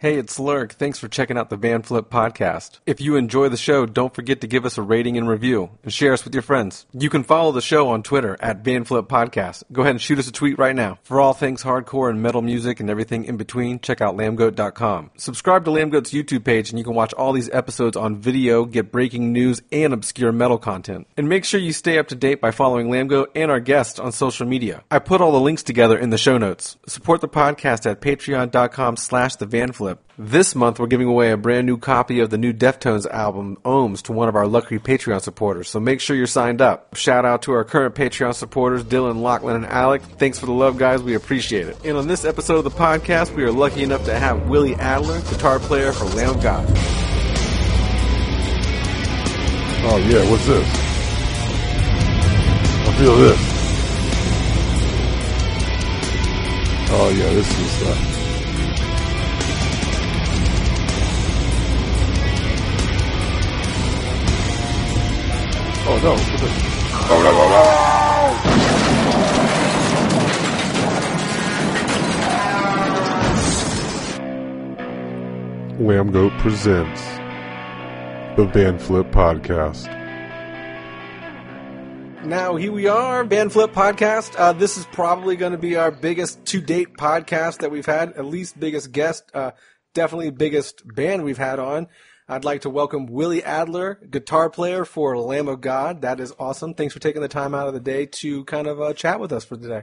Hey, it's Lurk. Thanks for checking out the Van Flip podcast. If you enjoy the show, don't forget to give us a rating and review and share us with your friends. You can follow the show on Twitter at Van Flip Podcast. Go ahead and shoot us a tweet right now. For all things hardcore and metal music and everything in between, check out lambgoat.com. Subscribe to Lambgoat's YouTube page and you can watch all these episodes on video, get breaking news and obscure metal content. And make sure you stay up to date by following Lambgoat and our guests on social media. I put all the links together in the show notes. Support the podcast at patreon.com slash the Van Flip. This month, we're giving away a brand new copy of the new Deftones album, Ohms, to one of our lucky Patreon supporters, so make sure you're signed up. Shout out to our current Patreon supporters, Dylan, Lachlan, and Alec. Thanks for the love, guys. We appreciate it. And on this episode of the podcast, we are lucky enough to have Willie Adler, guitar player for Lamb of God. Oh yeah, what's this? I feel this. Oh yeah, this is uh Oh no, what's this? Oh no, no, no! Lambgoat presents the Van Flip Podcast. Now, here we are, Van Flip Podcast. Uh, this is probably going to be our biggest to date podcast that we've had, at least biggest guest, uh, definitely biggest band we've had on. I'd like to welcome Willie Adler, guitar player for Lamb of God. That is awesome. Thanks for taking the time out of the day to kind of uh, chat with us for today.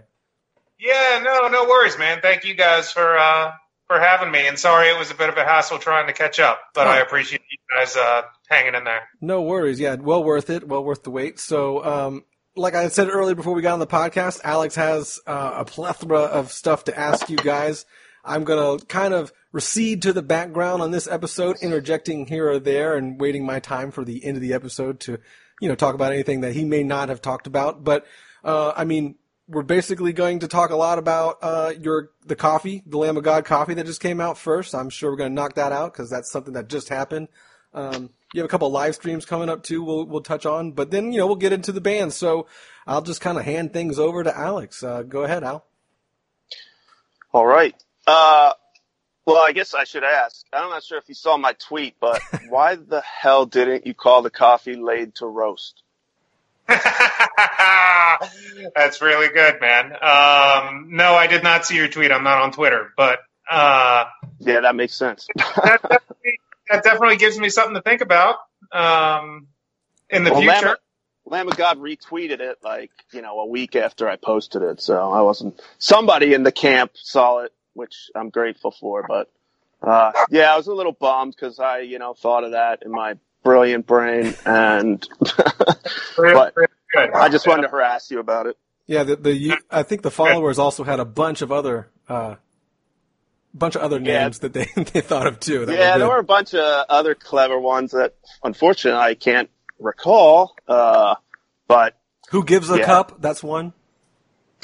Yeah, no, no worries, man. Thank you guys for uh, for having me. And sorry it was a bit of a hassle trying to catch up, but Oh. I appreciate you guys uh, hanging in there. No worries. Yeah, well worth it. Well worth the wait. So, um, like I said earlier before we got on the podcast, Alex has uh, a plethora of stuff to ask you guys. I'm going to kind of recede to the background on this episode, interjecting here or there and waiting my time for the end of the episode to, you know, talk about anything that he may not have talked about. But, uh, I mean, we're basically going to talk a lot about uh, your the coffee, the Lamb of God coffee that just came out first. I'm sure we're going to knock that out because that's something that just happened. Um, you have a couple live streams coming up too. We'll we'll touch on, but then you know we'll get into the band. So I'll just kind of hand things over to Alex. Uh, go ahead, Al. All right. Uh, well, I guess I should ask. I'm not sure if you saw my tweet, but why the hell didn't you call the coffee laid to roast? That's really good, man. Um, no, I did not see your tweet. I'm not on Twitter, but uh, Yeah, that makes sense. that, definitely, that definitely gives me something to think about um, in the Well, Lamb, future. Lamb of God retweeted it like, you know, a week after I posted it. So I wasn't, somebody in the camp saw it, which I'm grateful for. But, uh, yeah, I was a little bummed because I, you know, thought of that in my brilliant brain and but- I just wanted to harass you about it. Yeah, the the I think the followers also had a bunch of other uh, bunch of other Yeah. names that they they thought of too. that Yeah, good. there were a bunch of other clever ones that unfortunately I can't recall. Uh, but Who gives a Yeah. cup? That's one.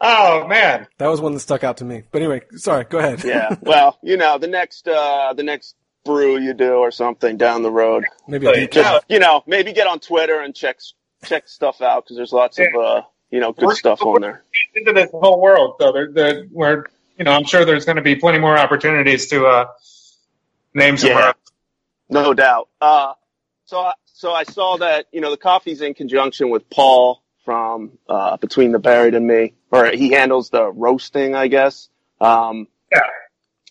oh man, That was one that stuck out to me. But anyway, sorry. Go ahead. yeah, well, you know, the next, uh, the next brew you do or something down the road, Maybe a deep Yeah. you know, maybe get on Twitter and check, check stuff out because there's lots of, uh, you know, good We're- stuff on there. into this whole world, so there, there, where you know, I'm sure there's going to be plenty more opportunities to uh, name some. Yeah. No doubt. Uh, so, I- so I saw that, you know, the coffee's in conjunction with Paul from, uh, Between the Buried and Me, or he handles the roasting, I guess. Um, Yeah.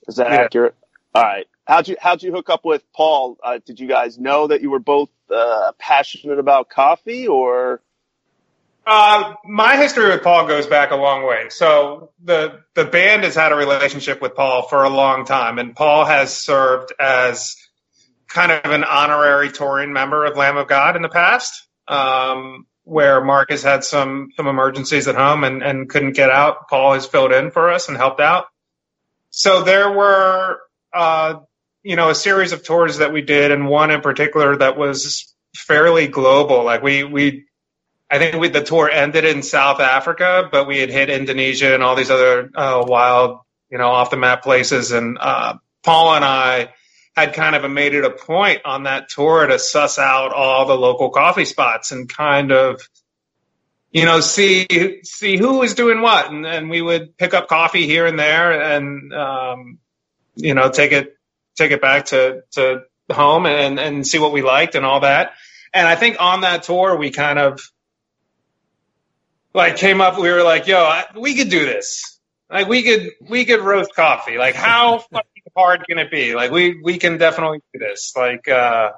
Is that Yeah. accurate? All right. How'd you, how'd you hook up with Paul? Uh, did you guys know that you were both, uh, passionate about coffee or? Uh, my history with Paul goes back a long way. So the the band has had a relationship with Paul for a long time, and Paul has served as kind of an honorary touring member of Lamb of God in the past, um, where Mark has had some some emergencies at home and, and couldn't get out. Paul has filled in for us and helped out. So there were, uh, you know, a series of tours that we did, and one in particular that was fairly global. Like we we I think we, the tour ended in South Africa, but we had hit Indonesia and all these other uh, wild, you know, off the map places. And uh, Paul and I had kind of made it a point on that tour to suss out all the local coffee spots and kind of, you know, see see who was doing what, and, and we would pick up coffee here and there, and um, you know, take it take it back to to home and and see what we liked and all that. And I think on that tour we kind of like came up. We were like, "Yo, I, we could do this. Like, we could we could roast coffee. Like, how hard can it be? Like, we we can definitely do this. Like, uh,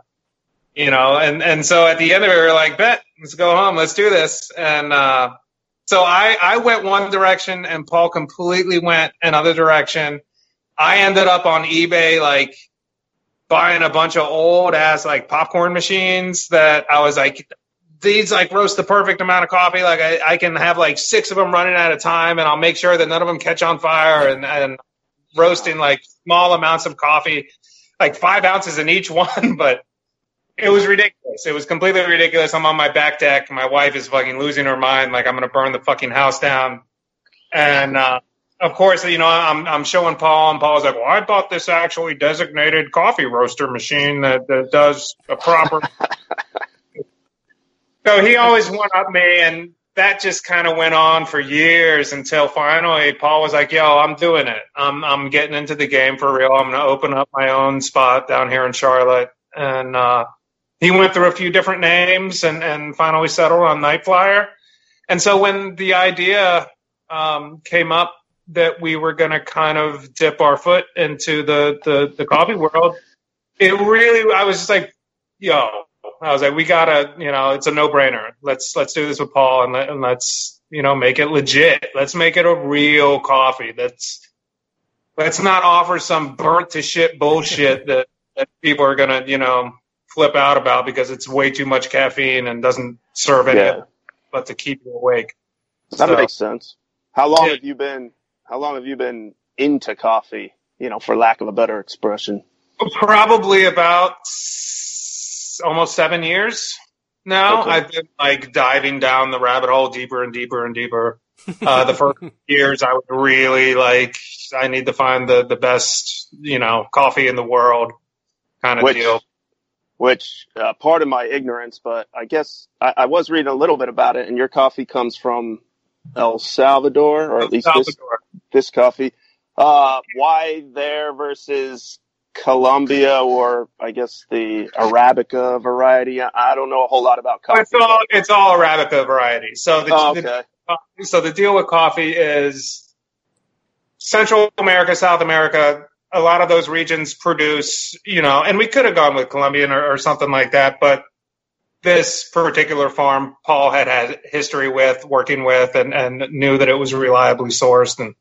you know." And and so at the end of it, we are like, "Bet, let's go home. Let's do this." And uh, so I I went one direction, and Paul completely went another direction. I ended up on eBay like buying a bunch of old ass like popcorn machines that I was like, these like roast the perfect amount of coffee. Like I, I can have like six of them running at a time, and I'll make sure that none of them catch on fire. And, and roasting like small amounts of coffee, like five ounces in each one. But it was ridiculous. It was completely ridiculous. I'm on my back deck. My wife is fucking losing her mind. Like I'm gonna burn the fucking house down. And uh, of course, you know, I'm I'm showing Paul, and Paul's like, "Well, I bought this actually designated coffee roaster machine that, that does a proper." So he always went up me, and that just kind of went on for years until finally Paul was like, "Yo, I'm doing it. I'm I'm getting into the game for real. I'm gonna open up my own spot down here in Charlotte." And uh, he went through a few different names, and and finally settled on Night Flyer. And so when the idea um, came up that we were going to kind of dip our foot into the, the the coffee world, it really I was just like, "Yo, I was like, we gotta, you know, it's a no brainer. Let's let's do this with Paul and, let, and let's you know make it legit. Let's make it a real coffee. That's let's not offer some burnt to shit bullshit that, that people are gonna you know flip out about because it's way too much caffeine and doesn't serve any Yeah. but to keep you awake. That So- makes sense. How long Yeah. have you been? How long have you been into coffee? You know, for lack of a better expression. Probably about almost seven years now. Okay. I've been like diving down the rabbit hole deeper and deeper and deeper. Uh, the first years I was really like, I need to find the, the best, you know, coffee in the world kind of Which- deal. Which, uh, part of my ignorance, but I guess I, I was reading a little bit about it, and your coffee comes from El Salvador, or at least this this coffee. Uh, why there versus Colombia, or I guess the Arabica variety? I don't know a whole lot about coffee. It's all, it's all Arabica variety. So the, Oh, the so the deal with coffee is Central America, South America. A lot of those regions produce, you know, and we could have gone with Colombian or, or something like that, but this particular farm, Paul had had history with, working with, and, and knew that it was reliably sourced, and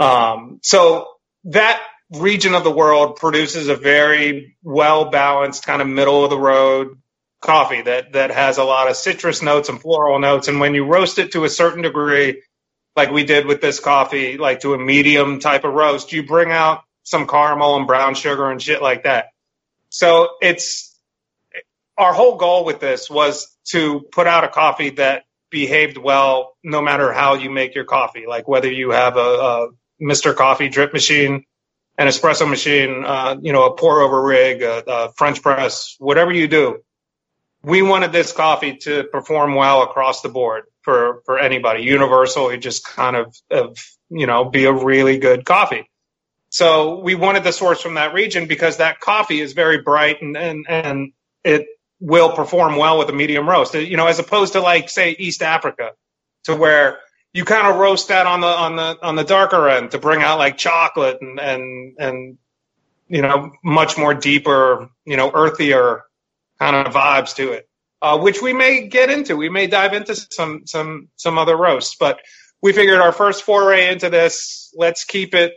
um, so that region of the world produces a very well balanced, kind of middle of the road coffee that that has a lot of citrus notes and floral notes. And when you roast it to a certain degree like we did with this coffee like to a medium type of roast you bring out some caramel and brown sugar and shit like that. So it's our whole goal with this was to put out a coffee that behaved well no matter how you make your coffee. Like whether you have a, a mr coffee drip machine an espresso machine uh, you know a pour over rig a, a french press whatever you do we wanted this coffee to perform well across the board for for anybody. Universal it just kind of, of you know be a really good coffee. So we wanted the source from that region because that coffee is very bright and and, and it will perform well with a medium roast. You know as opposed to like say east africa to where you kind of roast that on the on the on the darker end to bring out like chocolate and and and you know much more deeper you know earthier kind of vibes to it. uh, which we may get into. We may dive into some some some other roasts, but we figured our first foray into this, let's keep it,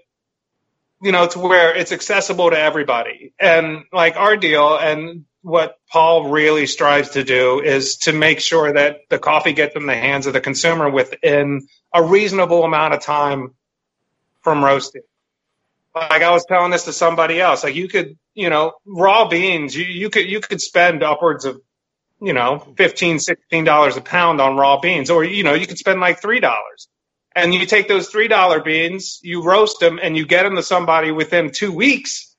you know, to where it's accessible to everybody. And like our deal and what Paul really strives to do is to make sure that the coffee gets in the hands of the consumer within a reasonable amount of time from roasting. Like I was telling this to somebody else, like you could, you know, raw beans, you, you could, you could spend upwards of, you know, 15, 16 dollars a pound on raw beans, or, you know, you could spend like $3. And you take those $3 beans, you roast them and you get them to somebody within two weeks,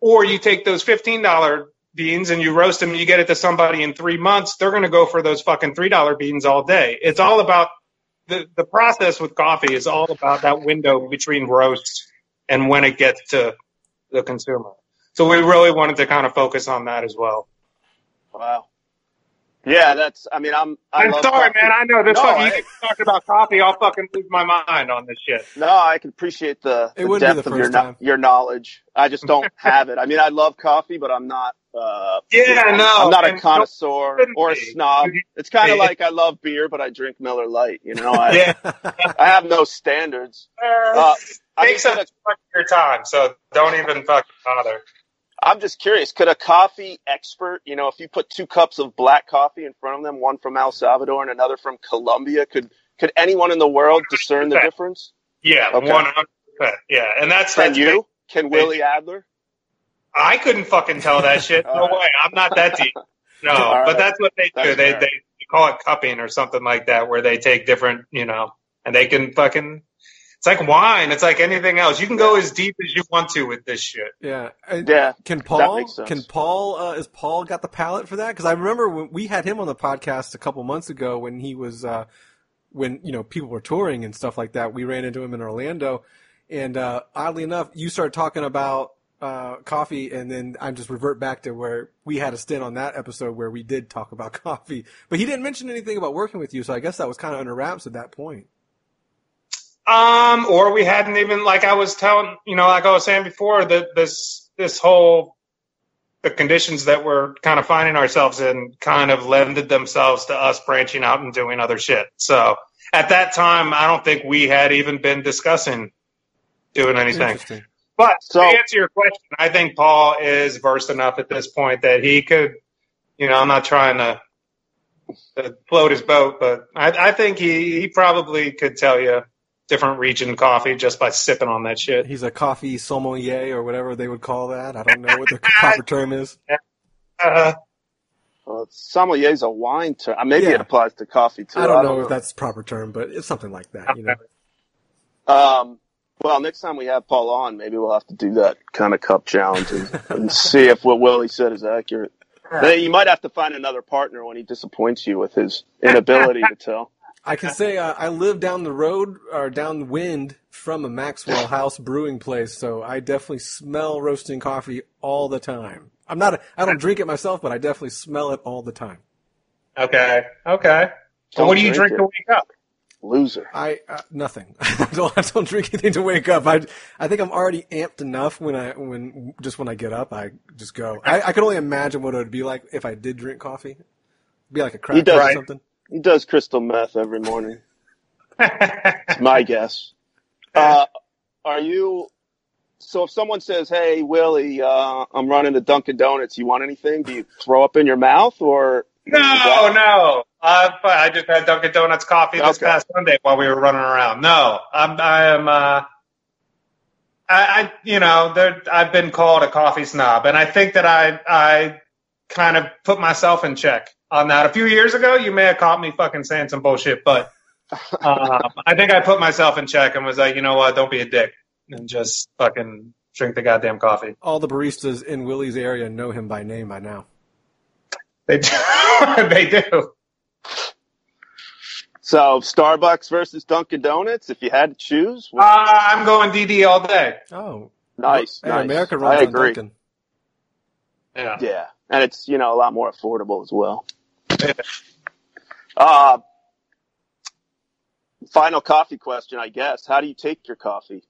or you take those $15 beans and you roast them and you get it to somebody in three months, they're going to go for those fucking $3 beans all day. It's all about the, the process with coffee is all about that window between roast and when it gets to the consumer. So we really wanted to kind of focus on that as well. Wow. Yeah, that's. I mean, I'm. I I'm sorry, coffee. man. I know this No, fucking, I- you get talking about coffee, I'll fucking lose my mind on this shit. No, I can appreciate the, the depth the of your first your knowledge. I just don't have it. I mean, I love coffee, but I'm not. Uh, Yeah, you know, no, I'm not a connoisseur or a snob. It's kind of like I love beer, but I drink Miller Lite. You know, I Yeah. I have no standards. Uh, I mean, takes up could a- too much of your time, so don't even fucking bother. I'm just curious. Could a coffee expert, you know, if you put two cups of black coffee in front of them, one from El Salvador and another from Colombia, could could anyone in the world discern the difference? Yeah, Okay. one hundred percent. Yeah, and that's Can that's you? Can Willie Adler? I couldn't fucking tell that shit. No All right. way. I'm not that deep. No, All right. but that's what they do. That's they fair. they call it cupping or something like that, where they take different, you know, and they can fucking. It's like wine. It's like anything else. You can go as deep as you want to with this shit. Yeah. And Yeah. Can Paul? Can Paul? Uh, is Paul got the palate for that? Because I remember when we had him on the podcast a couple months ago when he was uh, when you know people were touring and stuff like that. We ran into him in Orlando, and uh, oddly enough, you started talking about uh, coffee, and then I just revert back to where we had a stint on that episode where we did talk about coffee, but he didn't mention anything about working with you. So I guess that was kind of under wraps at that point. Um, or we hadn't even like I was telling, you know, like I was saying before, that this this whole the conditions that we're kind of finding ourselves in kind of lended themselves to us branching out and doing other shit. So at that time, I don't think we had even been discussing doing anything. Interesting. But So- to answer your question, I think Paul is versed enough at this point that he could, you know, I'm not trying to, to float his boat, but I, I think he, he probably could tell you different region coffee just by sipping on that shit. He's a coffee sommelier or whatever they would call that. I don't know what the proper term is. Uh, Well, sommelier is a wine term. Uh, Maybe Yeah. it applies to coffee too. I don't know if that's the proper term, but it's something like that. You know. Um, well, next time we have Paul on, maybe we'll have to do that kind of cup challenge and, and see if what Willie said is accurate. Then You might have to find another partner when he disappoints you with his inability to tell. I can say uh, I live down the road or downwind from a Maxwell House brewing place, so I definitely smell roasting coffee all the time. I'm not. A, I don't drink it myself, but I definitely smell it all the time. okay. Okay. So Don't what do you drink drink to wake up? Loser. I uh, nothing. I don't. I don't drink anything to wake up. I I think I'm already amped enough when I when just when I get up, I just go. I, I can only imagine what it would be like if I did drink coffee. It'd be like a crack He does. or something. He does crystal meth every morning. It's my guess. Uh, are you? So if someone says, "Hey, Willie, uh, I'm running to Dunkin' Donuts. You want anything?" Do you throw up in your mouth or? No, no. Uh, I just had Dunkin' Donuts coffee this Okay. past Sunday while we were running around. No, I'm, I am. Uh, I, I, you know, there, I've been called a coffee snob, and I think that I, I kind of put myself in check on that. A few years ago, you may have caught me fucking saying some bullshit, but um, I think I put myself in check and was like, you know what, don't be a dick and just fucking drink the goddamn coffee. All the baristas in Willie's area know him by name by now. They do. they do. So Starbucks versus Dunkin' Donuts. If you had to choose, Uh, I'm going DD all day. Oh, nice, hey, nice. America runs I on agree. Dunkin'. Yeah. Yeah, and it's you know a lot more affordable as well. Uh, final coffee question, I guess. How do you take your coffee?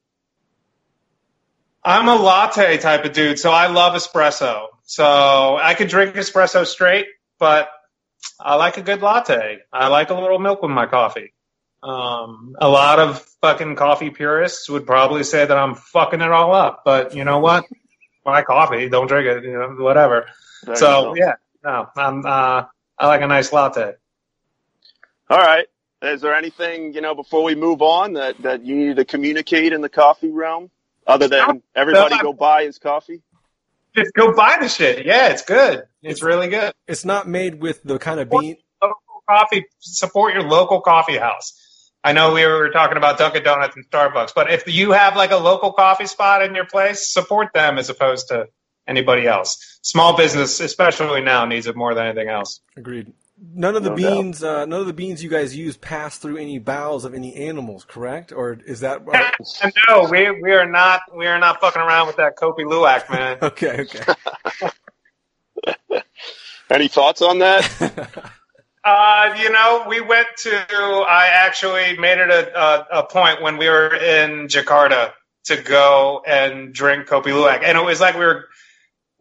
I'm a latte type of dude, so I love espresso. So I could drink espresso straight, but I like a good latte. I like a little milk with my coffee. Um, a lot of fucking coffee purists would probably say that I'm fucking it all up, but you know what? My coffee, don't drink it, you know, whatever. There so yeah, no, I'm, uh, I like a nice latte. All right. Is there anything, you know, before we move on that, that you need to communicate in the coffee realm other than everybody go buy his coffee? Just go buy the shit. Yeah, it's good. It's really good. It's not made with the kind of bean. Local coffee, support your local coffee house. I know we were talking about Dunkin' Donuts and Starbucks, but if you have like a local coffee spot in your place, support them as opposed to anybody else. Small business, especially now, needs it more than anything else. Agreed. None of the No beans, uh, none of the beans you guys use pass through any bowels of any animals, correct? Or is that And no, we we are not we are not fucking around with that Kopi Luwak, man. okay? Okay. Any thoughts on that? Uh, you know, we went to. I actually made it a, a, a point when we were in Jakarta to go and drink Kopi Luwak, and it was like we were.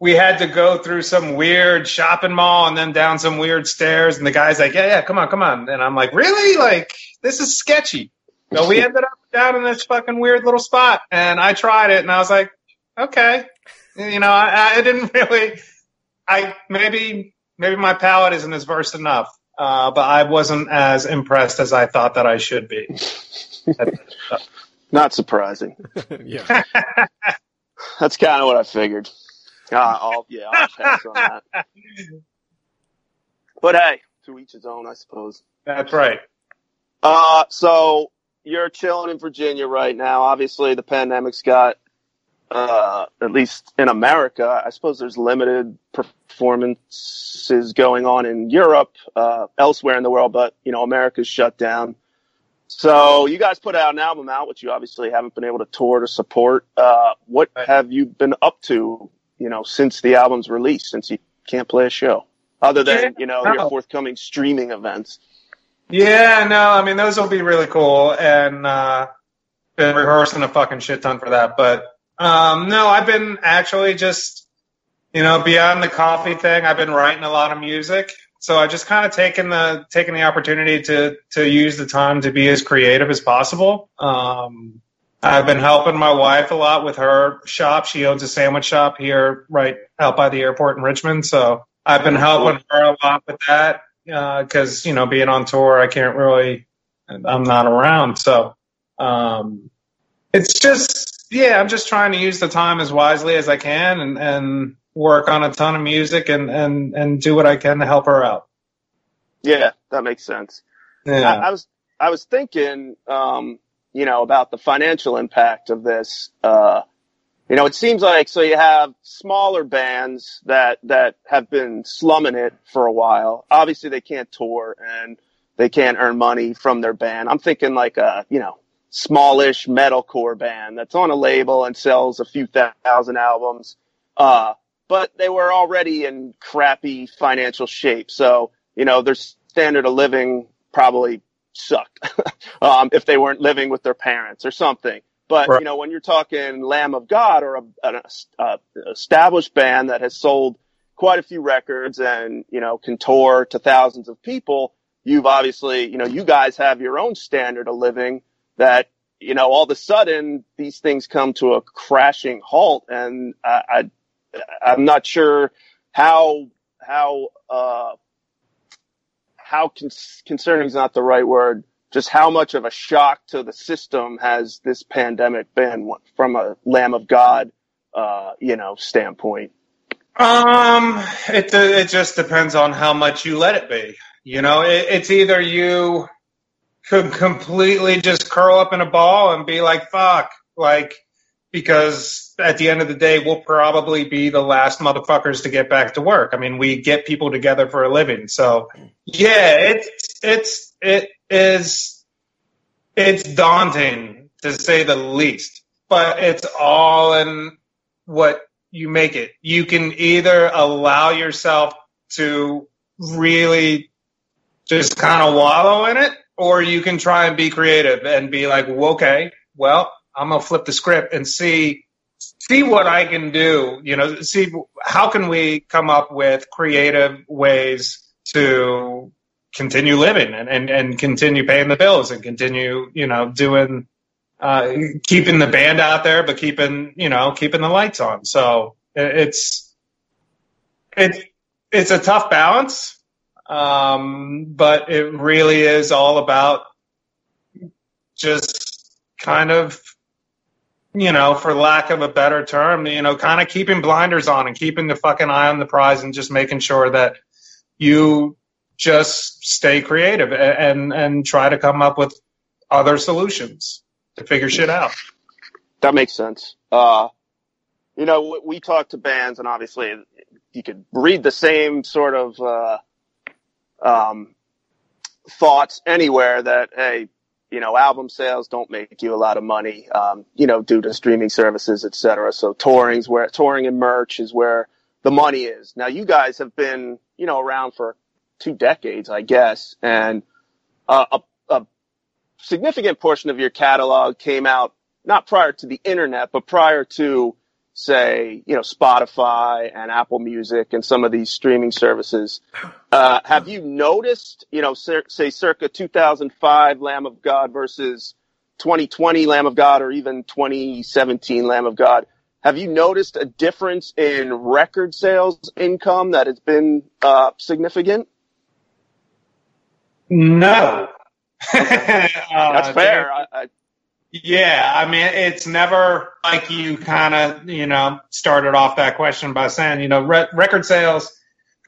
We had to go through some weird shopping mall and then down some weird stairs, and the guy's like, "Yeah, yeah, come on, come on," and I'm like, "Really? Like, this is sketchy." So we ended up down in this fucking weird little spot, and I tried it, and I was like, "Okay," you know, I, I didn't really. I maybe maybe my palate isn't as versed enough, uh, but I wasn't as impressed as I thought that I should be. Not surprising. yeah. That's kind of what I figured. Uh, I'll, yeah, I'll pass on that. But hey, to each his own, I suppose. That's right. Uh, so you're chilling in Virginia right now. Obviously, the pandemic's got, uh, at least in America, I suppose there's limited performances going on in Europe, uh, elsewhere in the world, but, you know, America's shut down. So you guys put out an album out, which you obviously haven't been able to tour to support. Uh, what have you been up to, you know, since the album's release, since you can't play a show? Other than, you know, your forthcoming streaming events. Yeah, no, I mean those will be really cool, and uh, been rehearsing a fucking shit ton for that. But um, no, I've been actually just, you know, beyond the coffee thing. I've been writing a lot of music, so I just kind of taken the taken the opportunity to to use the time to be as creative as possible. Um, I've been helping my wife a lot with her shop. She owns a sandwich shop here, right out by the airport in Richmond. So I've been helping her a lot with that because you know being on tour, I can't really, I'm not around. So um, it's just yeah, I'm just trying to use the time as wisely as I can and and work on a ton of music and and and do what I can to help her out. Yeah, that makes sense. I, Yeah. I was I was thinking, um, you know, about the financial impact of this. Uh, you know, it seems like so you have smaller bands that that have been slumming it for a while. Obviously, they can't tour and they can't earn money from their band. I'm thinking like a you know smallish metalcore band that's on a label and sells a few thousand albums. Uh, but they were already in crappy financial shape. So, you know, their standard of living probably sucked um, if they weren't living with their parents or something. But, Right. you know, when you're talking Lamb of God or a, an uh, established band that has sold quite a few records and, you know, can tour to thousands of people, you've obviously, you know, you guys have your own standard of living that, you know, all of a sudden these things come to a crashing halt. And I, I I'm not sure how how uh, how con- concerning is not the right word. Just how much of a shock to the system has this pandemic been from a Lamb of God, uh, you know, standpoint? Um, it it just depends on how much you let it be. You know, it, it's either you could completely just curl up in a ball and be like, "Fuck," like because at the end of the day, we'll probably be the last motherfuckers to get back to work. I mean, we get people together for a living, so yeah, it's it's it is it's daunting to say the least, but it's all in what you make it. You can either allow yourself to really just kind of wallow in it, or you can try and be creative and be like, well, okay, well, I'm gonna flip the script and see see what I can do. You know, see how can we come up with creative ways to continue living and, and, and continue paying the bills and continue, you know, doing, uh, keeping the band out there, but keeping, you know, keeping the lights on. So it's, it's, it's a tough balance. Um, but it really is all about just kind of, you know, for lack of a better term, you know, kind of keeping blinders on and keeping the fucking eye on the prize and just making sure that you just stay creative and and try to come up with other solutions to figure shit out. That makes sense. Uh, you know, we talk to bands, and obviously, you could read the same sort of uh, um, thoughts anywhere that hey, you know, album sales don't make you a lot of money, um, you know, due to streaming services, et cetera. So touring's where touring and merch is where the money is. Now, you guys have been, you know, around for two decades, I guess, and uh, a, a significant portion of your catalog came out not prior to the internet, but prior to, say, you know, Spotify and Apple Music and some of these streaming services. Uh, have you noticed, you know, say circa 2005 Lamb of God versus 2020 Lamb of God or even 2017 Lamb of God? Have you noticed a difference in record sales income that has been uh, significant? No. uh, That's fair. I, I, yeah, I mean, it's never like you kind of, you know, started off that question by saying, you know, re- record sales,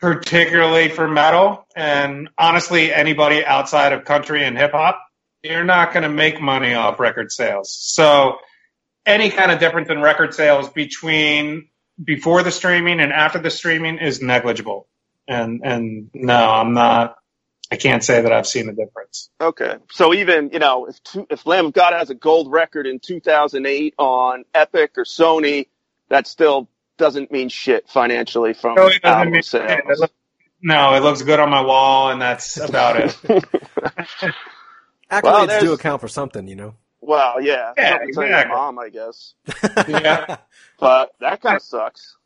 particularly for metal, and honestly, anybody outside of country and hip hop, you're not going to make money off record sales. So, any kind of difference in record sales between before the streaming and after the streaming is negligible. And and no, I'm not I can't say that I've seen a difference. Okay, so even you know if two, if Lamb of God has a gold record in 2008 on Epic or Sony, that still doesn't mean shit financially from no, album mean, sales. It look, no, it looks good on my wall, and that's about it. Accolades well, do account for something, you know. Well, yeah, yeah, exactly. mom, I guess. yeah, but that kind of sucks.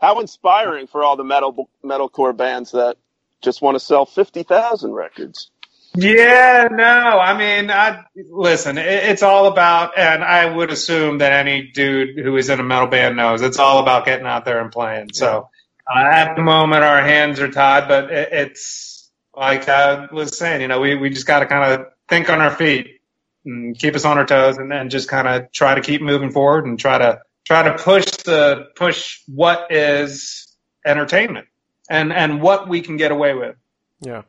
How inspiring for all the metal metalcore bands that just want to sell 50,000 records. Yeah, no, I mean, I listen, it, it's all about, and I would assume that any dude who is in a metal band knows it's all about getting out there and playing. So uh, at the moment, our hands are tied, but it, it's like I was saying, you know, we, we just got to kind of think on our feet and keep us on our toes and then just kind of try to keep moving forward and try to, try to push the, push what is entertainment and and what we can get away with. Yeah.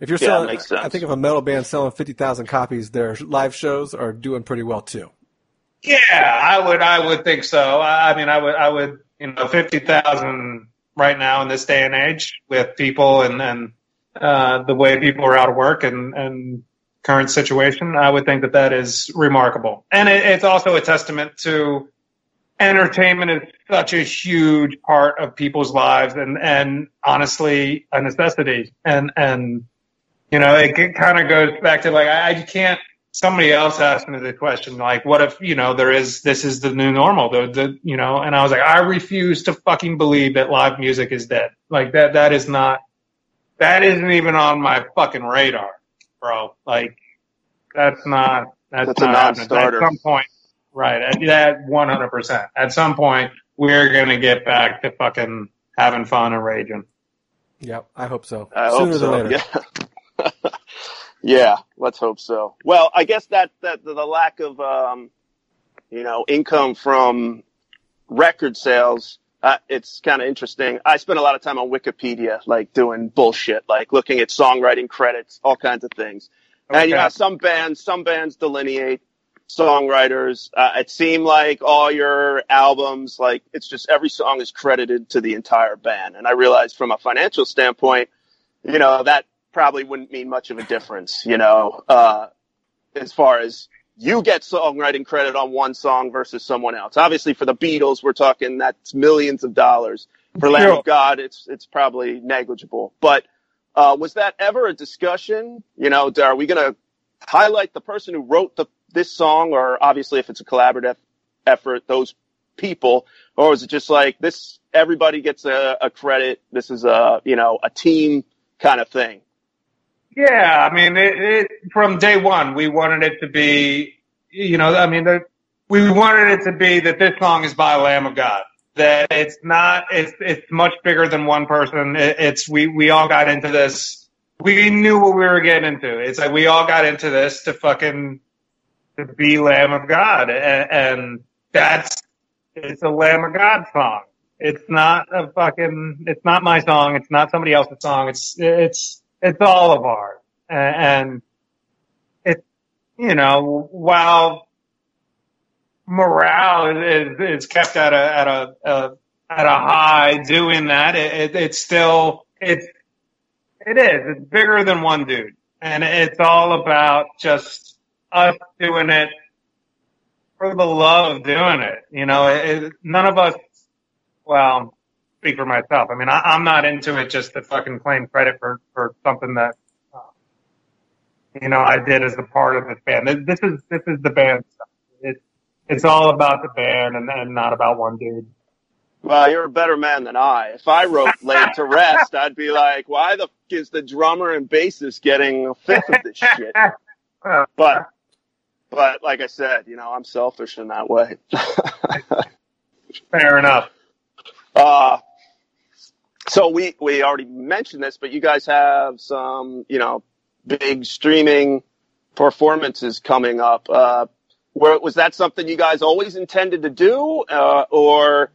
If you're selling, I think if a metal band selling fifty thousand copies, their live shows are doing pretty well too. Yeah, I would, I would think so. I, I mean, I would, I would, you know, fifty thousand right now in this day and age with people and and uh, the way people are out of work and and current situation, I would think that that is remarkable, and it, it's also a testament to entertainment is such a huge part of people's lives and, and honestly a necessity. And, and, you know, it, it kind of goes back to like, I, I can't, somebody else asked me the question, like, what if, you know, there is, this is the new normal, the, the, you know, and I was like, I refuse to fucking believe that live music is dead. Like that, that is not, that isn't even on my fucking radar, bro. Like, that's not, that's, that's not a non-starter. At some point, Right. At that 100%. At some point, we're going to get back to fucking having fun and raging. Yep. I hope so. I Sooner hope so. Yeah. yeah. Let's hope so. Well, I guess that, that the lack of, um, you know, income from record sales, uh, it's kind of interesting. I spend a lot of time on Wikipedia, like doing bullshit, like looking at songwriting credits, all kinds of things. Okay. And you know, some bands, some bands delineate songwriters. Uh, it seemed like all your albums, like it's just every song is credited to the entire band. And I realized from a financial standpoint, you know, that probably wouldn't mean much of a difference, you know, uh, as far as you get songwriting credit on one song versus someone else. Obviously for the Beatles, we're talking that's millions of dollars. For Lamb of God, it's, it's probably negligible, but, uh, was that ever a discussion? You know, are we going to highlight the person who wrote the this song, or obviously if it's a collaborative effort, those people, or is it just like this? Everybody gets a, a credit. This is a you know a team kind of thing. Yeah, I mean, it, it, from day one, we wanted it to be, you know, I mean, we wanted it to be that this song is by Lamb of God. That it's not, it's, it's much bigger than one person. It, it's, we, we all got into this. We knew what we were getting into. It's like we all got into this to fucking, to be Lamb of God. And, that's, it's a Lamb of God song. It's not a fucking, it's not my song. It's not somebody else's song. It's, it's, it's all of ours. And it's, you know, while morale is, is kept at a, at a, a at a high doing that, it, it, it's still, it's, it is, it's bigger than one dude. And it's all about just us doing it for the love of doing it. You know, it, none of us, well, speak for myself. I mean, I, I'm not into it just to fucking claim credit for, for something that, uh, you know, I did as a part of this band. This is, this is the band stuff. It's, it's all about the band and, and not about one dude. Well, you're a better man than I. If I wrote Laid to Rest, I'd be like, why the f- is the drummer and bassist getting a fifth of this shit? But, but like I said, you know, I'm selfish in that way. Fair enough. Uh, so we, we already mentioned this, but you guys have some, you know, big streaming performances coming up. Uh, where, was that something you guys always intended to do? Uh, or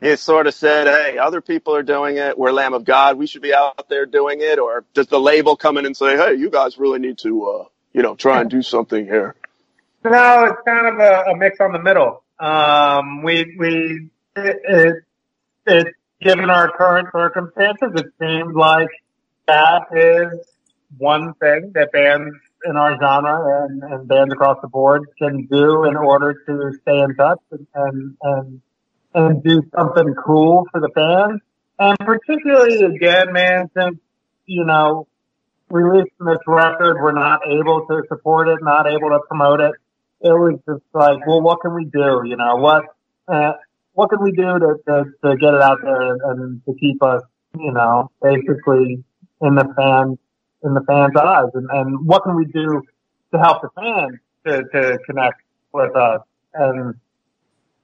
it sort of said, Hey, other people are doing it. We're Lamb of God. We should be out there doing it. Or does the label come in and say, Hey, you guys really need to, uh, you know, try and do something here? No, it's kind of a, a mix on the middle. Um, we, we, it, it, it, given our current circumstances, it seems like that is one thing that bands in our genre and, and bands across the board can do in order to stay in touch and, and, and, and do something cool for the fans. And particularly again, man, since, you know, releasing this record, we're not able to support it, not able to promote it. It was just like, well, what can we do? You know, what, uh, what can we do to, to, to get it out there and to keep us, you know, basically in the fans, in the fans' eyes? And, and what can we do to help the fans to, to connect with us? And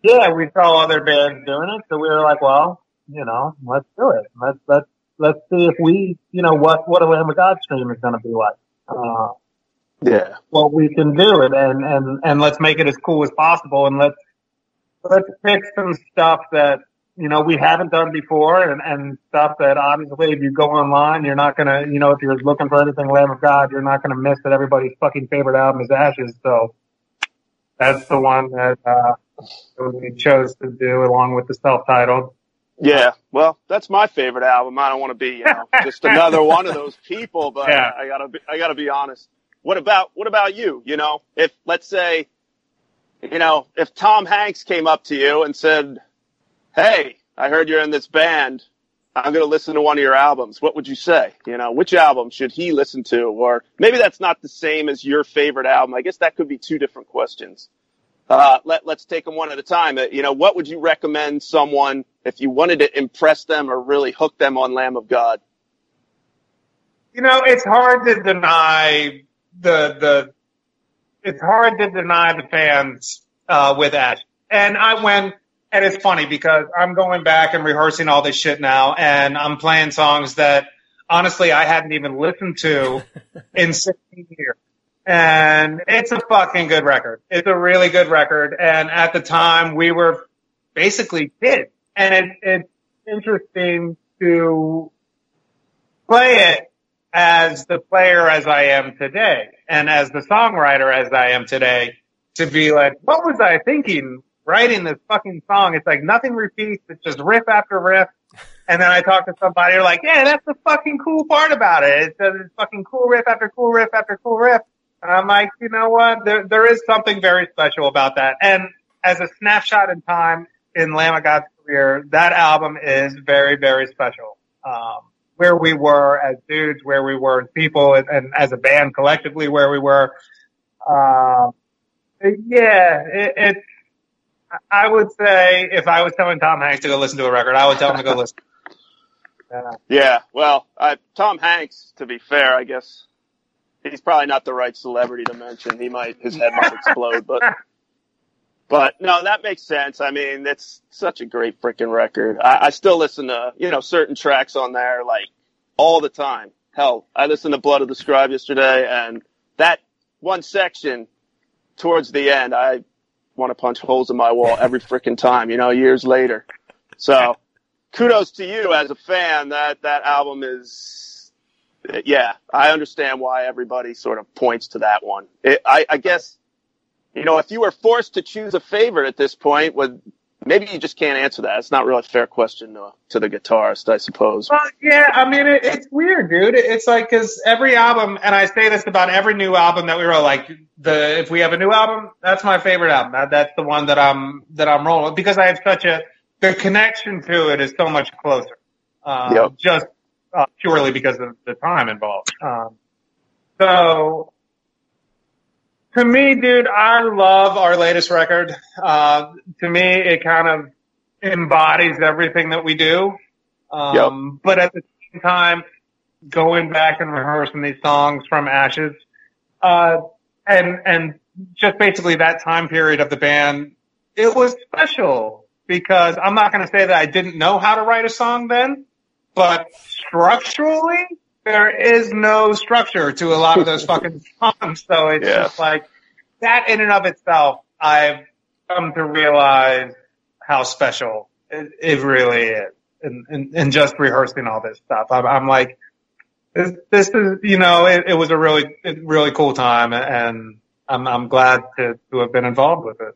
yeah, we saw other bands doing it, so we were like, well, you know, let's do it. Let's, let's, let's see if we, you know, what, what a Lamb of God stream is going to be like. Uh, Yeah. what we can do and, and, and, and let's make it as cool as possible and let's, let's pick some stuff that, you know, we haven't done before and, and stuff that obviously if you go online, you're not going to, you know, if you're looking for anything Lamb of God, you're not going to miss that everybody's fucking favorite album is Ashes. So that's the one that, uh, we chose to do along with the self-titled. Yeah, well, that's my favorite album. I don't want to be, you know, just another one of those people, but Yeah. I gotta be, I gotta be honest. What about, what about you? You know, if, let's say, you know, if Tom Hanks came up to you and said, Hey, I heard you're in this band. I'm going to listen to one of your albums. What would you say? You know, which album should he listen to? Or maybe that's not the same as your favorite album. I guess that could be two different questions. Uh, let, let's take them one at a time. Uh, You know, what would you recommend someone if you wanted to impress them or really hook them on Lamb of God? You know, it's hard to deny the, the, it's hard to deny the fans, uh, with Ash. And I went, and it's funny because I'm going back and rehearsing all this shit now and I'm playing songs that honestly I hadn't even listened to in 16 years. And it's a fucking good record. It's a really good record. And at the time we were basically kids. And it, it's interesting to play it as the player as I am today and as the songwriter as I am today to be like, what was I thinking writing this fucking song? It's like nothing repeats. It's just riff after riff. And then I talk to somebody, they're like, yeah, that's the fucking cool part about it. It's, it's fucking cool riff after cool riff after cool riff. And I'm like, you know what? There, there is something very special about that. And as a snapshot in time in Lamb of God's career, that album is very, very special. Um, where we were as dudes, where we were as people, and, and as a band collectively, where we were. Uh, yeah, it. I would say if I was telling Tom Hanks to go listen to a record, I would tell him to go listen. Yeah. Yeah, well, uh, Tom Hanks, to be fair, I guess he's probably not the right celebrity to mention. He might, his head might explode, but, but no, that makes sense. I mean, it's such a great freaking record. I, I still listen to, you know, certain tracks on there like all the time. Hell, I listened to Blood of the Scribe yesterday and that one section towards the end, I want to punch holes in my wall every freaking time, you know, years later. So kudos to you as a fan. That, that album is, yeah, I understand why everybody sort of points to that one. It, I, I guess, you know, if you were forced to choose a favorite at this point, would maybe you just can't answer that. It's not really a fair question to, to the guitarist, I suppose. Well, yeah, I mean, it, it's weird, dude. It's like because every album, and I say this about every new album that we wrote. Like the if we have a new album, that's my favorite album. That, that's the one that I'm that I'm rolling with because I have such a the connection to it is so much closer. Um, Yep. Just uh, purely because of the time involved. Um, so to me, dude, I love our latest record. Uh, to me, it kind of embodies everything that we do. Um, but at the same time, going back and rehearsing these songs from Ashes, uh, and, and just basically that time period of the band, it was special because I'm not going to say that I didn't know how to write a song then, but structurally, there is no structure to a lot of those fucking songs. So it's Yeah. just like that in and of itself, I've come to realize how special it, it really is. And, and, and just rehearsing all this stuff, I'm, I'm like, this, this is, you know, it, it was a really, really cool time and I'm, I'm glad to, to have been involved with it.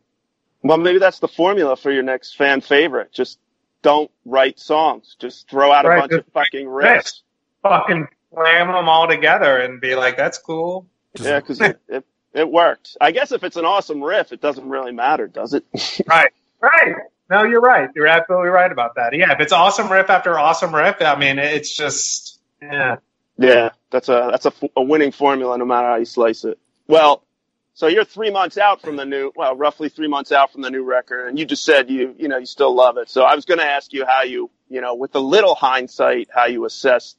Well, maybe that's the formula for your next fan favorite. Just don't write songs. Just throw out a Right, bunch of fucking riffs. riffs. Fucking slam them all together and be like, that's cool. Yeah, because it, it, it worked. I guess if it's an awesome riff, it doesn't really matter, does it? Right. Right. No, you're right. You're absolutely right about that. Yeah. If it's awesome riff after awesome riff, I mean, it's just, yeah. yeah, that's a that's a winning formula, no matter how you slice it. Well, so you're three months out from the new, well, roughly three months out from the new record, and you just said you you know you still love it. So I was going to ask you how you you know with a little hindsight how you assess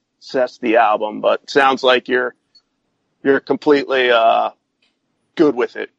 the album, but sounds like you're you're completely uh good with it.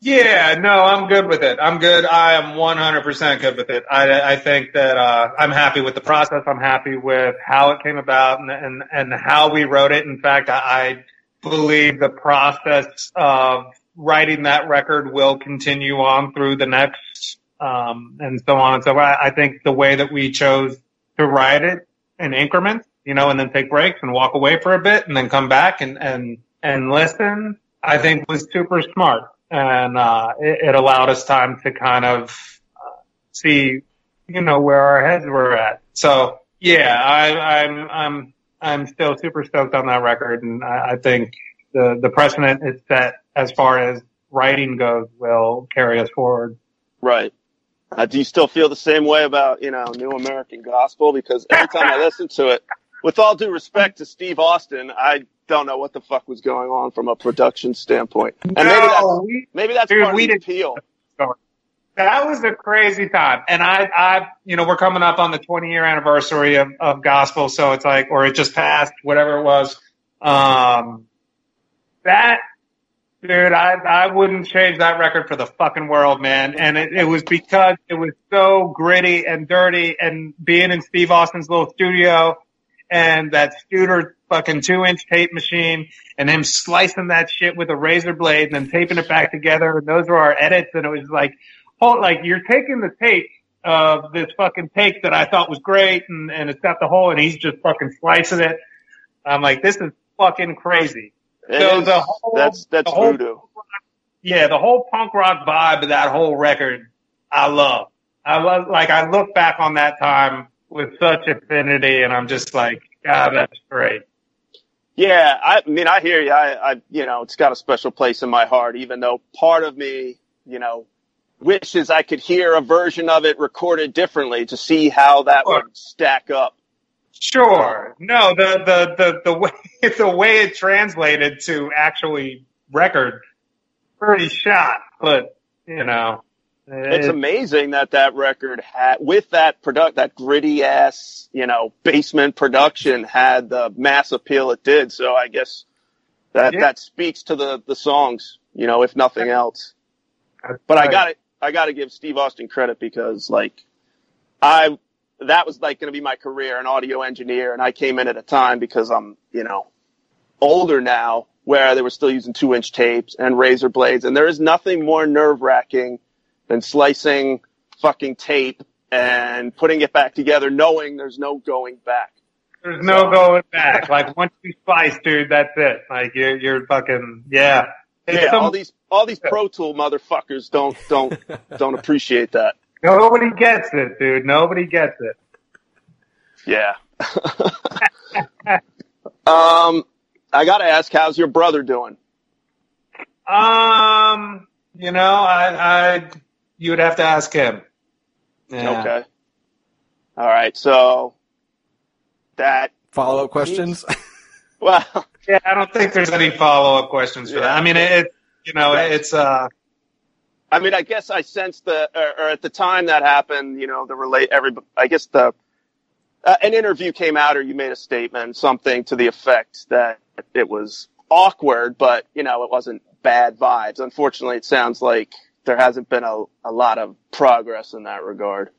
Yeah, no, I'm good with it. I'm good. I am 100% good with it. I, I think that, uh, I'm happy with the process. I'm happy with how it came about and, and, and how we wrote it. In fact, I, I believe the process of writing that record will continue on through the next, um, and so on and so. I, I think the way that we chose to write it in increments, you know, and then take breaks and walk away for a bit and then come back and, and, and listen, I think was super smart. And, uh, it, it allowed us time to kind of uh, see, you know, where our heads were at. So yeah, I, I'm, I'm, I'm still super stoked on that record. And I, I think the, the precedent it's set as far as writing goes will carry us forward. Right. Uh, do you still feel the same way about, you know, New American Gospel? Because every time I listen to it, with all due respect to Steve Austin, I don't know what the fuck was going on from a production standpoint. And maybe that's, No, we, maybe that's Dude, part we of the appeal. That was a crazy time. And I, I, you know, we're coming up on the 20 year anniversary of, of gospel. So it's like, or it just passed, whatever it was. Um, that, dude, I, I wouldn't change that record for the fucking world, man. And it, it was because it was so gritty and dirty and being in Steve Austin's little studio and that Studer fucking two inch tape machine and him slicing that shit with a razor blade and then taping it back together. And those were our edits. And it was like, hold, like you're taking the tape of this fucking take that I thought was great and, and it's got the hole and he's just fucking slicing it. I'm like, this is fucking crazy. It So is- the whole- that's, that's whole- voodoo. Yeah, the whole punk rock vibe of that whole record, I love. I love, like, I look back on that time with such affinity and I'm just like, God, that's great. Yeah, I mean, I hear you. I, I, you know, it's got a special place in my heart, even though part of me, you know, wishes I could hear a version of it recorded differently to see how that Sure. would stack up. Sure. No, the, the, the, the way, the way it translated to actually record, pretty shot, but, you know, It's It- amazing that that record had, with that product, that gritty ass, you know, basement production had the mass appeal it did. So I guess that, Yeah. that speaks to the, the songs, you know, if nothing else. But I got to I got to give Steve Austin credit because like I that was like going to be my career, an audio engineer, and I came in at a time because I'm you know older now, where they were still using two inch tapes and razor blades, and there is nothing more nerve wracking than slicing fucking tape and putting it back together, knowing there's no going back. There's no going back. Like once you slice, dude, that's it. Like you're you're fucking yeah. It's Yeah, some- all these all these Pro Tool motherfuckers don't don't don't appreciate that. nobody gets it, dude. Nobody gets it. Yeah. um, I gotta ask, how's your brother doing? Um, you know, I, I, you would have to ask him. Yeah. Okay. All right. So that Follow up questions? well, Yeah, I don't think there's any follow up questions for Yeah. that. I mean, it, it you know, Right. it's uh, I mean, I guess I sensed the, or, or at the time that happened, you know, the relate every. I guess the uh, an interview came out, or you made a statement, something to the effect that it was awkward, but you know, it wasn't bad vibes. Unfortunately, it sounds like there hasn't been a, a lot of progress in that regard.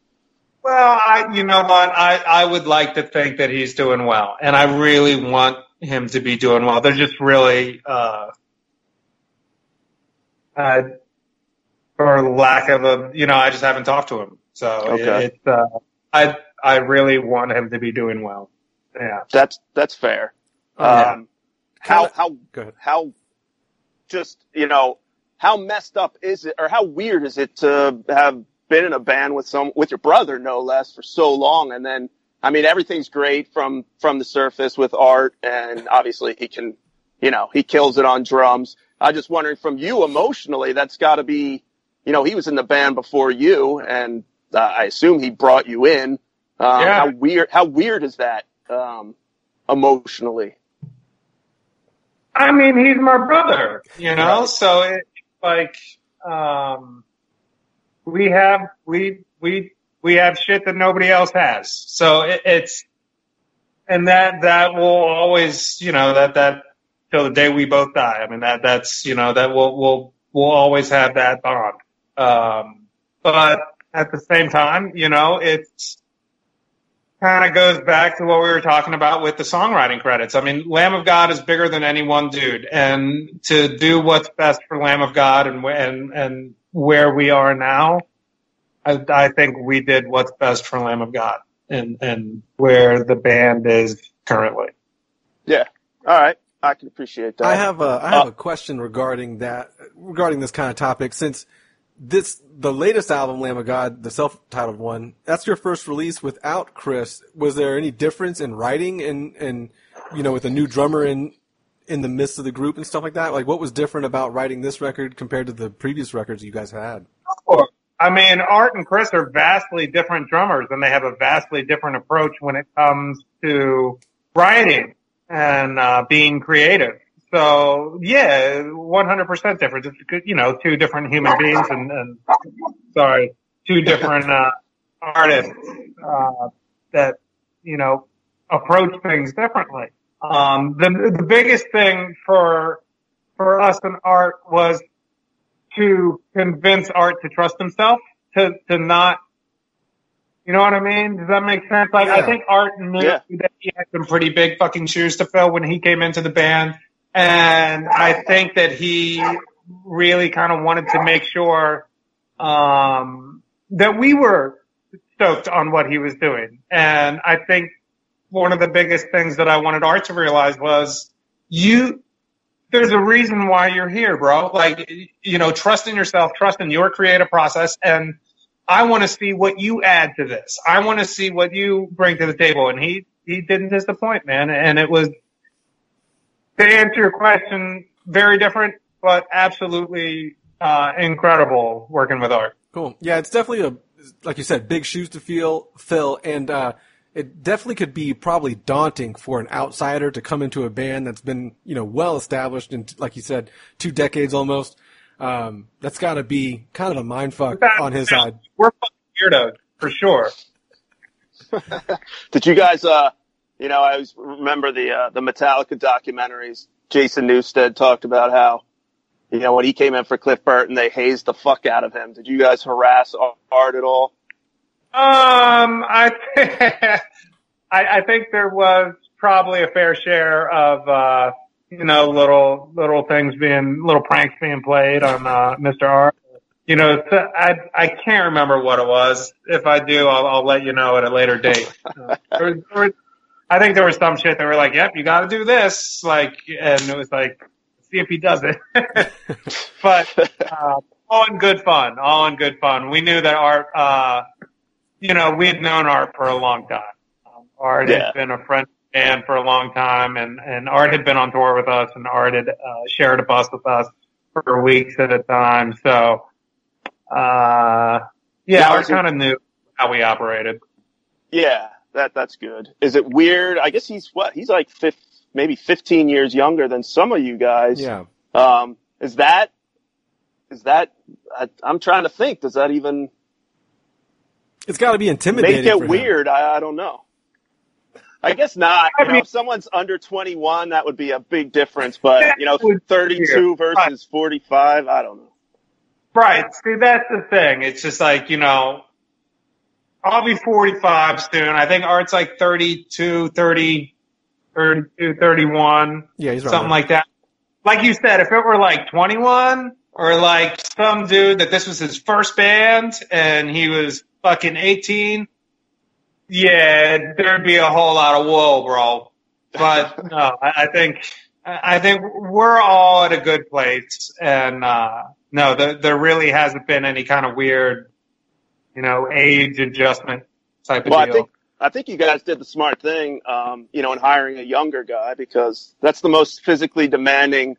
well, I, you know what, I, I would like to think that he's doing well, and I really want him to be doing well. They're just really, uh, uh, for lack of a, you know, I just haven't talked to him, so Okay. it's, uh, I, I really want him to be doing well. Yeah. That's that's fair. Yeah. Um, how Kinda- how Go ahead. how just you know how messed up is it or how weird is it to have been in a band with some with your brother no less for so long and then I mean everything's great from from the surface with art and obviously he can you know he kills it on drums. I'm just wondering from you emotionally that's got to be you know he was in the band before you and uh, I assume he brought you in. Um, Yeah. How weird how weird is that um, emotionally? I mean, he's my brother, you know, so it's like, um, we have, we, we, we have shit that nobody else has. So it, it's, and that, that will always, you know, that, that, till the day we both die. I mean, that, that's, you know, that will, will, we'll always have that bond. Um, but at the same time, you know, it's, kind of goes back to what we were talking about with the songwriting credits. I mean, Lamb of God is bigger than any one dude, and to do what's best for Lamb of God and and and where we are now, I, I think we did what's best for Lamb of God and and where the band is currently. Yeah. All right. I can appreciate that. I have a I have Uh, a question regarding that regarding this kind of topic since this the latest album Lamb of God the self-titled one that's your first release without Chris. Was there any difference in writing and and you know with a new drummer in in the midst of the group and stuff like that? Like what was different about writing this record compared to the previous records you guys had? I mean, Art and Chris are vastly different drummers, and they have a vastly different approach when it comes to writing and uh, being creative. So yeah, 100% different. It's good, you know, two different human beings and, and sorry, two different uh, artists uh, that you know approach things differently. Um, the the biggest thing for for us in art was to convince Art to trust himself, to to not, you know what I mean? Does that make sense? Like I think Art knew Yeah. that he had some pretty big fucking shoes to fill when he came into the band, and I think that he really kind of wanted to make sure um, that we were stoked on what he was doing, and I think one of the biggest things that I wanted Art to realize was you there's a reason why you're here, bro. Like, you know, trust in yourself, trust in your creative process. And I want to see what you add to this. I want to see what you bring to the table. And he, he didn't disappoint, man. And it was, to answer your question, very different, but absolutely, uh, incredible working with Art. Cool. Yeah, it's definitely a like you said, big shoes to feel fill, and uh, it definitely could be probably daunting for an outsider to come into a band that's been you know well established in like you said two decades almost. Um, that's got to be kind of a mind fuck That- on his side. We're fucking weirdos for sure. Did you guys, uh, you know, I always remember the, uh, the Metallica documentaries. Jason Newsted talked about how, you know, when he came in for Cliff Burton, they hazed the fuck out of him. Did you guys harass Art at all? Um, I, I, I think there was probably a fair share of, uh, you know, little, little things being, little pranks being played on, uh, Mr. R. You know, so I, I can't remember what it was. If I do, I'll, I'll let you know at a later date. Uh, there was, there was, I think there was some shit that were like, yep, you gotta do this. Like, and it was like, see if he does it. but, uh, all in good fun, all in good fun. We knew that Art, uh, you know, we had known Art for a long time. Um, Art Yeah. had been a friend and for a long time, and and Art had been on tour with us, and Art had uh, shared a bus with us for weeks at a time. So, uh, yeah, Now, Art kind of knew how we operated. Yeah, that, that's good. Is it weird? I guess he's what? He's like fif- maybe 15 years younger than some of you guys. Yeah. Um, is that, is that, I, I'm trying to think, does that even It's got to be intimidating. make for it him. weird? I, I don't know. I guess not. I You know, if someone's under 21, that would be a big difference. But, you know, That would be 32 weird. versus 45, I don't know. Right. See, that's the thing. It's just like, you know, I'll be 45 soon. I think Art's like 32, 30, 32, 31. Yeah, he's right. something like that. Like you said, if it were like 21 or like some dude that this was his first band and he was fucking 18, yeah, there'd be a whole lot of whoa, bro. But no, I, I think, I I think we're all at a good place and, uh, no, there, there really hasn't been any kind of weird, you know, age adjustment type of Well, I think I think you guys did the smart thing, um, you know, in hiring a younger guy because that's the most physically demanding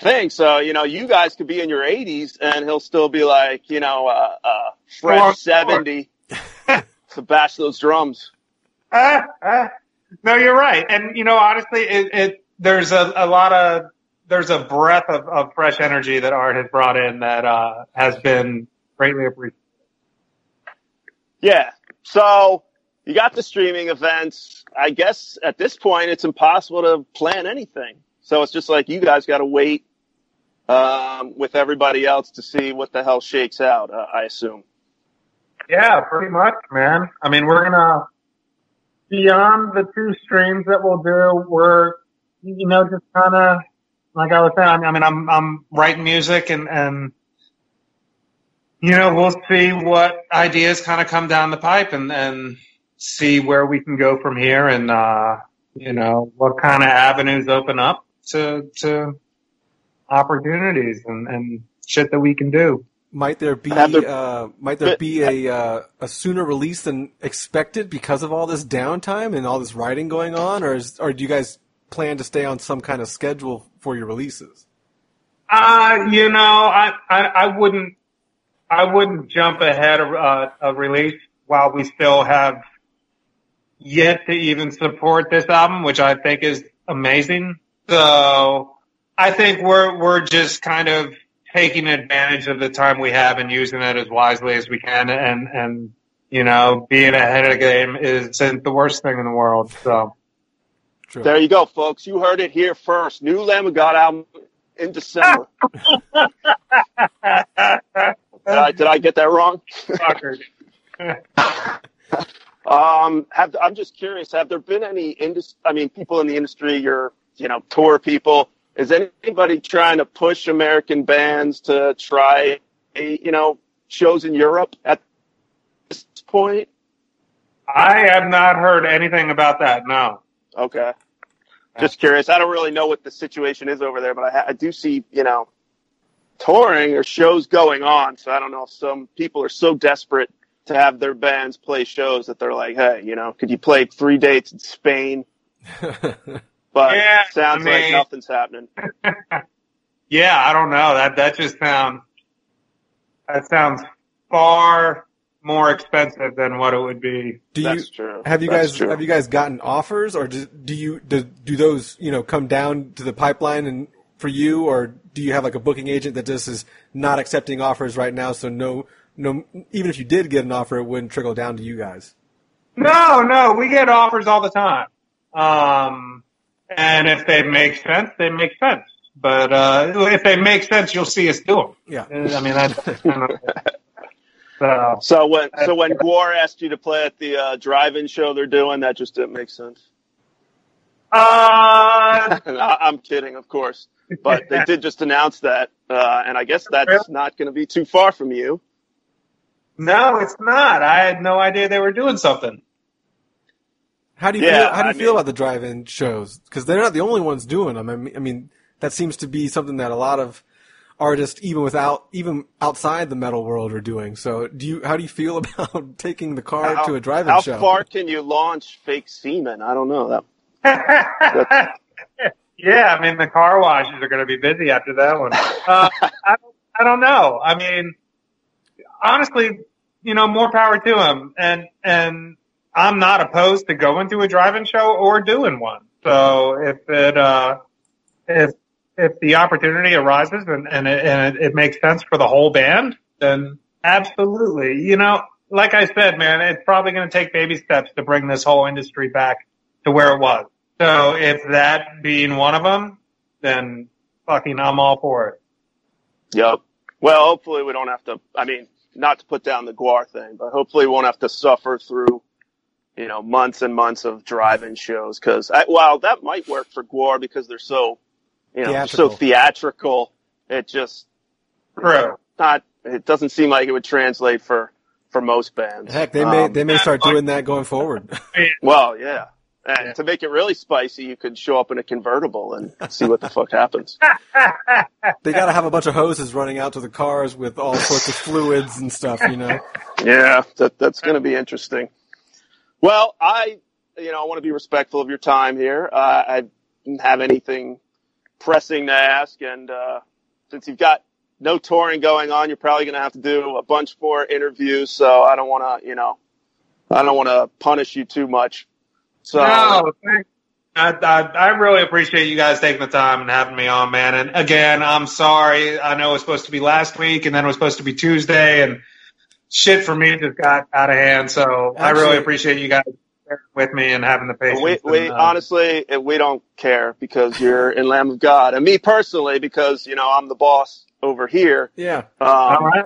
thing. So, you know, you guys could be in your 80s and he'll still be like, you know, uh, uh, fresh Sure, 70 to bash those drums. Ah, ah. No, you're right. And you know, honestly, it, it there's a, a lot of there's a breath of, of fresh energy that Art has brought in that uh, has been greatly appreciated. Yeah. So you got the streaming events. I guess at this point it's impossible to plan anything. So it's just like you guys got to wait um, with everybody else to see what the hell shakes out. Uh, I assume. Yeah, pretty much, man. I mean, we're gonna beyond the two streams that we'll do. We're you know just kind of like I was saying. I mean, I'm I'm writing music and and you know we'll see what ideas kind of come down the pipe and and see where we can go from here and uh you know what kind of avenues open up to to opportunities and and shit that we can do. Might there be there- uh, might there be a uh, a sooner release than expected because of all this downtime and all this writing going on, or is, or do you guys plan to stay on some kind of schedule for your releases? Uh, you know, I, I, I wouldn't, I wouldn't jump ahead of uh, a release while we still have yet to even support this album, which I think is amazing. So I think we're, we're just kind of taking advantage of the time we have and using it as wisely as we can. And, and, you know, being ahead of the game isn't the worst thing in the world. So. True. There you go, folks. You heard it here first. New Lamb of God album in December. did, I, did I get that wrong? Um, have I'm just curious. Have there been any indus- I mean, people in the industry, your you know, tour people. Is anybody trying to push American bands to try, you know, shows in Europe at this point? I have not heard anything about that. No. Okay. Just curious. I don't really know what the situation is over there, but I, ha- I do see, you know, touring or shows going on. So I don't know if some people are so desperate to have their bands play shows that they're like, hey, you know, could you play three dates in Spain? But Yeah, sounds I like nothing's happening. Yeah, I don't know. That that just sounds that sounds far more expensive than what it would be. Do you That's true. have you That's guys true. have you guys gotten offers, or do, do you do, do those you know come down to the pipeline and for you, or do you have like a booking agent that just is not accepting offers right now? So no, no, even if you did get an offer, it wouldn't trickle down to you guys. No, no, we get offers all the time. Um, and if they make sense, they make sense. But uh, if they make sense, you'll see us do them. Yeah. I mean, that's kind of. So, So when so when Gwar asked you to play at the uh, drive-in show they're doing, that just didn't make sense. uh, I- I'm kidding, of course, but they did just announce that, uh, and I guess that's not going to be too far from you. no, it's not. I had no idea they were doing something. How do you Yeah, feel, how do you I feel mean- about the drive-in shows? Because they're not the only ones doing them. I mean, I mean, that seems to be something that a lot of artists, even without even outside the metal world, are doing. So, do you how do you feel about taking the car How, to a drive-in how show? How far can you launch fake semen? I don't know that. yeah, I mean the car washes are going to be busy after that one. Uh, I, don't- I don't know. I mean, honestly, you know, more power to them, and and I'm not opposed to going to a drive-in show or doing one. So if it uh, if if the opportunity arises and and it, and it, it makes sense for the whole band, then absolutely. You know, like I said, man, it's probably going to take baby steps to bring this whole industry back to where it was. So if that being one of them, then fucking I'm all for it. Yep. Well, hopefully we don't have to. I mean, not to put down the Gwar thing, but hopefully we won't have to suffer through, you know, months and months of drive-in shows. Because while that might work for Gwar because they're so, you know, Theatrical. so theatrical, it just True. not. It doesn't seem like it would translate for for most bands. Heck, they may Um, they may start doing that going forward. Well, yeah. And Yeah. to make it really spicy, you could show up in a convertible and see what the fuck happens. they got to have a bunch of hoses running out to the cars with all sorts of fluids and stuff. You know. Yeah, that, that's going to be interesting. Well, I, you know, I want to be respectful of your time here. Uh, I didn't have anything pressing to ask, and uh, since you've got no touring going on, you're probably going to have to do a bunch more interviews. So I don't want to, you know, I don't want to punish you too much. So No, I, I, I really appreciate you guys taking the time and having me on, man. And again, I'm sorry. I know it was supposed to be last week, and then it was supposed to be Tuesday, and shit for me just got out of hand. So I really appreciate you guys with me and having the patience. we, we and, uh, honestly, we don't care because you're in Lamb of God, and me personally because you know I'm the boss over here. Yeah. Um, all right.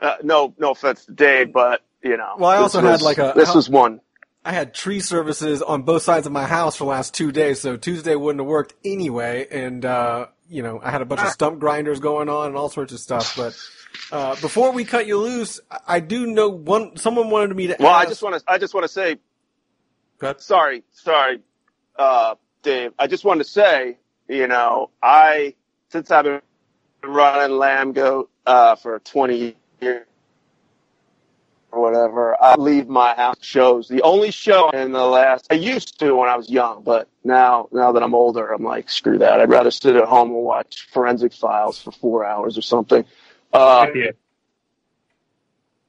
Uh, no, no offense to Dave, but you know. Well, I this also had, like, a- This was one. I had tree services on both sides of my house for the last two days, so Tuesday wouldn't have worked anyway. And uh, you know, I had a bunch of stump grinders going on and all sorts of stuff. But uh, before we cut you loose, I- I do know one. Someone wanted me to. Well, I ask, just want to. I just want to say. Sorry, sorry, uh, Dave. I just wanted to say, you know, I since I've been running Lambgoat uh, for 20 years or whatever, I leave my house shows. The only show in the last I used to when I was young, but now now that I'm older, I'm like, screw that. I'd rather sit at home and watch Forensic Files for four hours or something. Uh,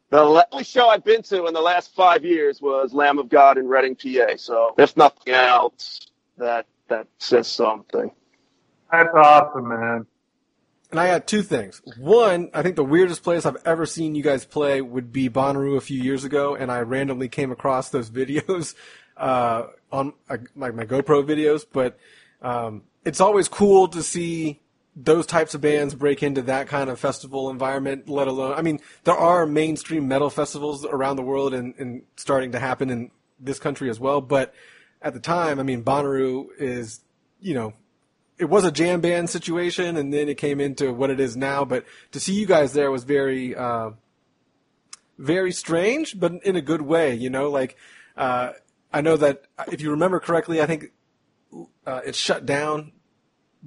the only show I've been to in the last five years was Lamb of God in Reading, PA. So if nothing else, that that says something. That's awesome, man. And I got two things. One, I think the weirdest place I've ever seen you guys play would be Bonnaroo a few years ago, and I randomly came across those videos uh, on uh, like my GoPro videos. But um, it's always cool to see those types of bands break into that kind of festival environment. Let alone, I mean, there are mainstream metal festivals around the world and, and starting to happen in this country as well. But at the time, I mean, Bonnaroo is you know it was a jam band situation, and then it came into what it is now. But to see you guys there was very, uh, very strange, but in a good way. You know, like uh, I know that if you remember correctly, I think uh, it shut down.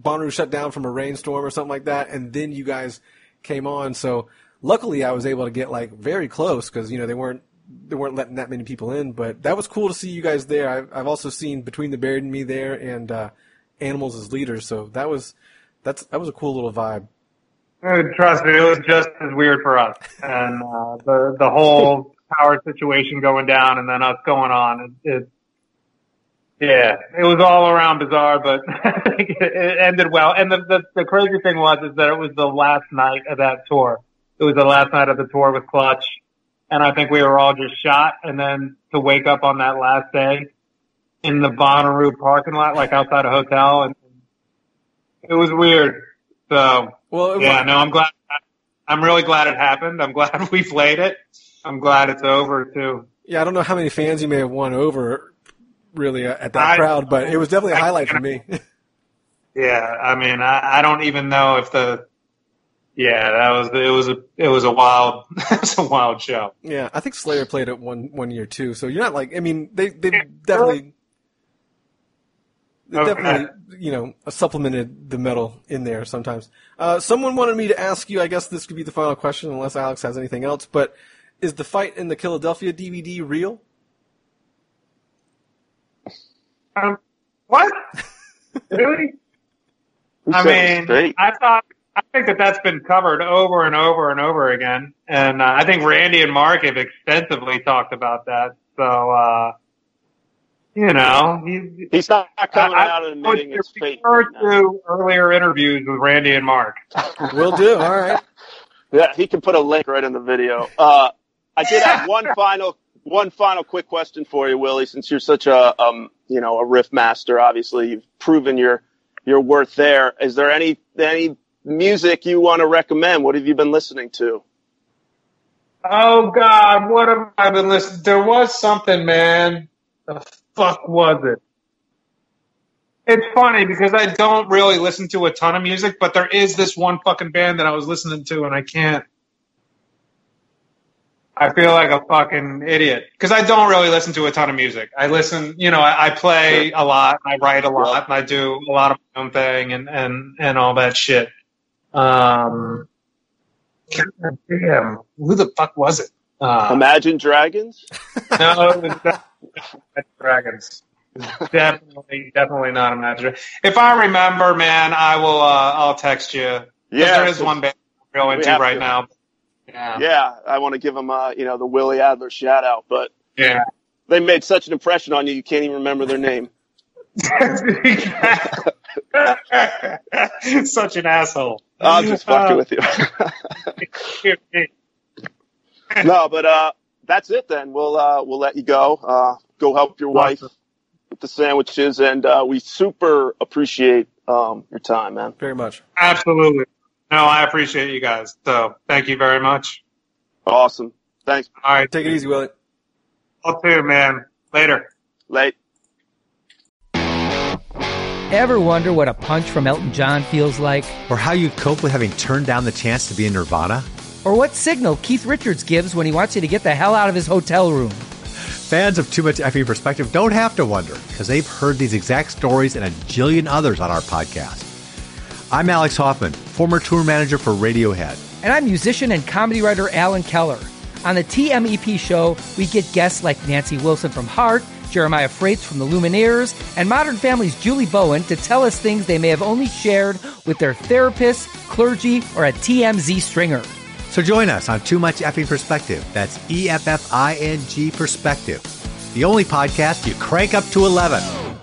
Bonnaroo shut down from a rainstorm or something like that, and then you guys came on. So luckily, I was able to get like very close because you know they weren't they weren't letting that many people in. But that was cool to see you guys there. I've, I've also seen Between the Buried and Me there, and uh, animals as leaders. So that was that's that was a cool little vibe. Uh, Trust me, it was just as weird for us, and uh, the the whole power situation going down, and then us going on. It, it Yeah, it was all around bizarre, but it ended well. And the, the the crazy thing was is that it was the last night of that tour. It was the last night of the tour with Clutch, and I think we were all just shot. And then to wake up on that last day in the Bonnaroo parking lot, like outside a hotel, and it was weird. So Well, yeah, wa- no, I'm glad. I'm really glad it happened. I'm glad we played it. I'm glad it's over too. yeah, I don't know how many fans you may have won over, really, uh, at that I- crowd, but it was definitely a highlight for me. Yeah, I mean, I, I don't even know if the. Yeah, that was it was a it was a wild it was a wild show. yeah, I think Slayer played it one one year too. So you're not like, I mean, they they definitely. They Okay. definitely, you know, supplemented the metal in there sometimes. Uh, someone wanted me to ask you. I guess this could be the final question, unless Alex has anything else. But is the fight in the Philadelphia DVD real? Um, what? really? I said it was mean, great? I thought I think that that's been covered over and over and over again, and uh, I think Randy and Mark have extensively talked about that. So, uh, you know, he, He's not coming I- out and I would admitting it's fake. refer to earlier interviews with Randy and Mark. We'll do. All right. Yeah, he can put a link right in the video. Uh, I did have one final, one final quick question for you, Willie. Since you're such a, um, you know, a riff master, obviously you've proven your your worth there. Is there any any music you want to recommend? What have you been listening to? Oh God, what have I been listening? There was something, man. Fuck was it? It's funny because I don't really listen to a ton of music, but there is this one fucking band that I was listening to, and I can't. I feel like a fucking idiot because I don't really listen to a ton of music. I listen, you know, I, I play a lot, I write a lot, and I do a lot of my own thing, and and and all that shit. Um, God damn, who the fuck was it? Uh, Imagine Dragons. no, it definitely Dragons. definitely, definitely not Imagine. If I remember, man, I will. Uh, I'll text you. Yeah, there is one band I'm real we into have right to. now. Yeah, Yeah, I want to give him, uh, you know, the Willie Adler shout out, but yeah. they made such an impression on you, you can't even remember their name. Such an asshole. I'm just fucking Uh, with you. No, but uh, that's it then. We'll uh, we'll let you go. Uh, go help your wife with the sandwiches, and uh, we super appreciate um, your time, man. Very much. Absolutely. No, I appreciate you guys. So thank you very much. Awesome. Thanks. All right. Take it easy, Willie. I'll too, man. Later. Late. Ever wonder what a punch from Elton John feels like? Or how you'd cope with having turned down the chance to be in Nirvana? Or what signal Keith Richards gives when he wants you to get the hell out of his hotel room? Fans of Too Much Effing Perspective don't have to wonder because they've heard these exact stories and a jillion others on our podcast. I'm Alex Hoffman, former tour manager for Radiohead. And I'm musician and comedy writer Alan Keller. On the TMEP show, we get guests like Nancy Wilson from Heart, Jeremiah Fraites from the Lumineers, and Modern Family's Julie Bowen to tell us things they may have only shared with their therapist, clergy, or a TMZ stringer. So join us on Too Much Effing Perspective. That's E F F I N G Perspective. The only podcast you crank up to 11.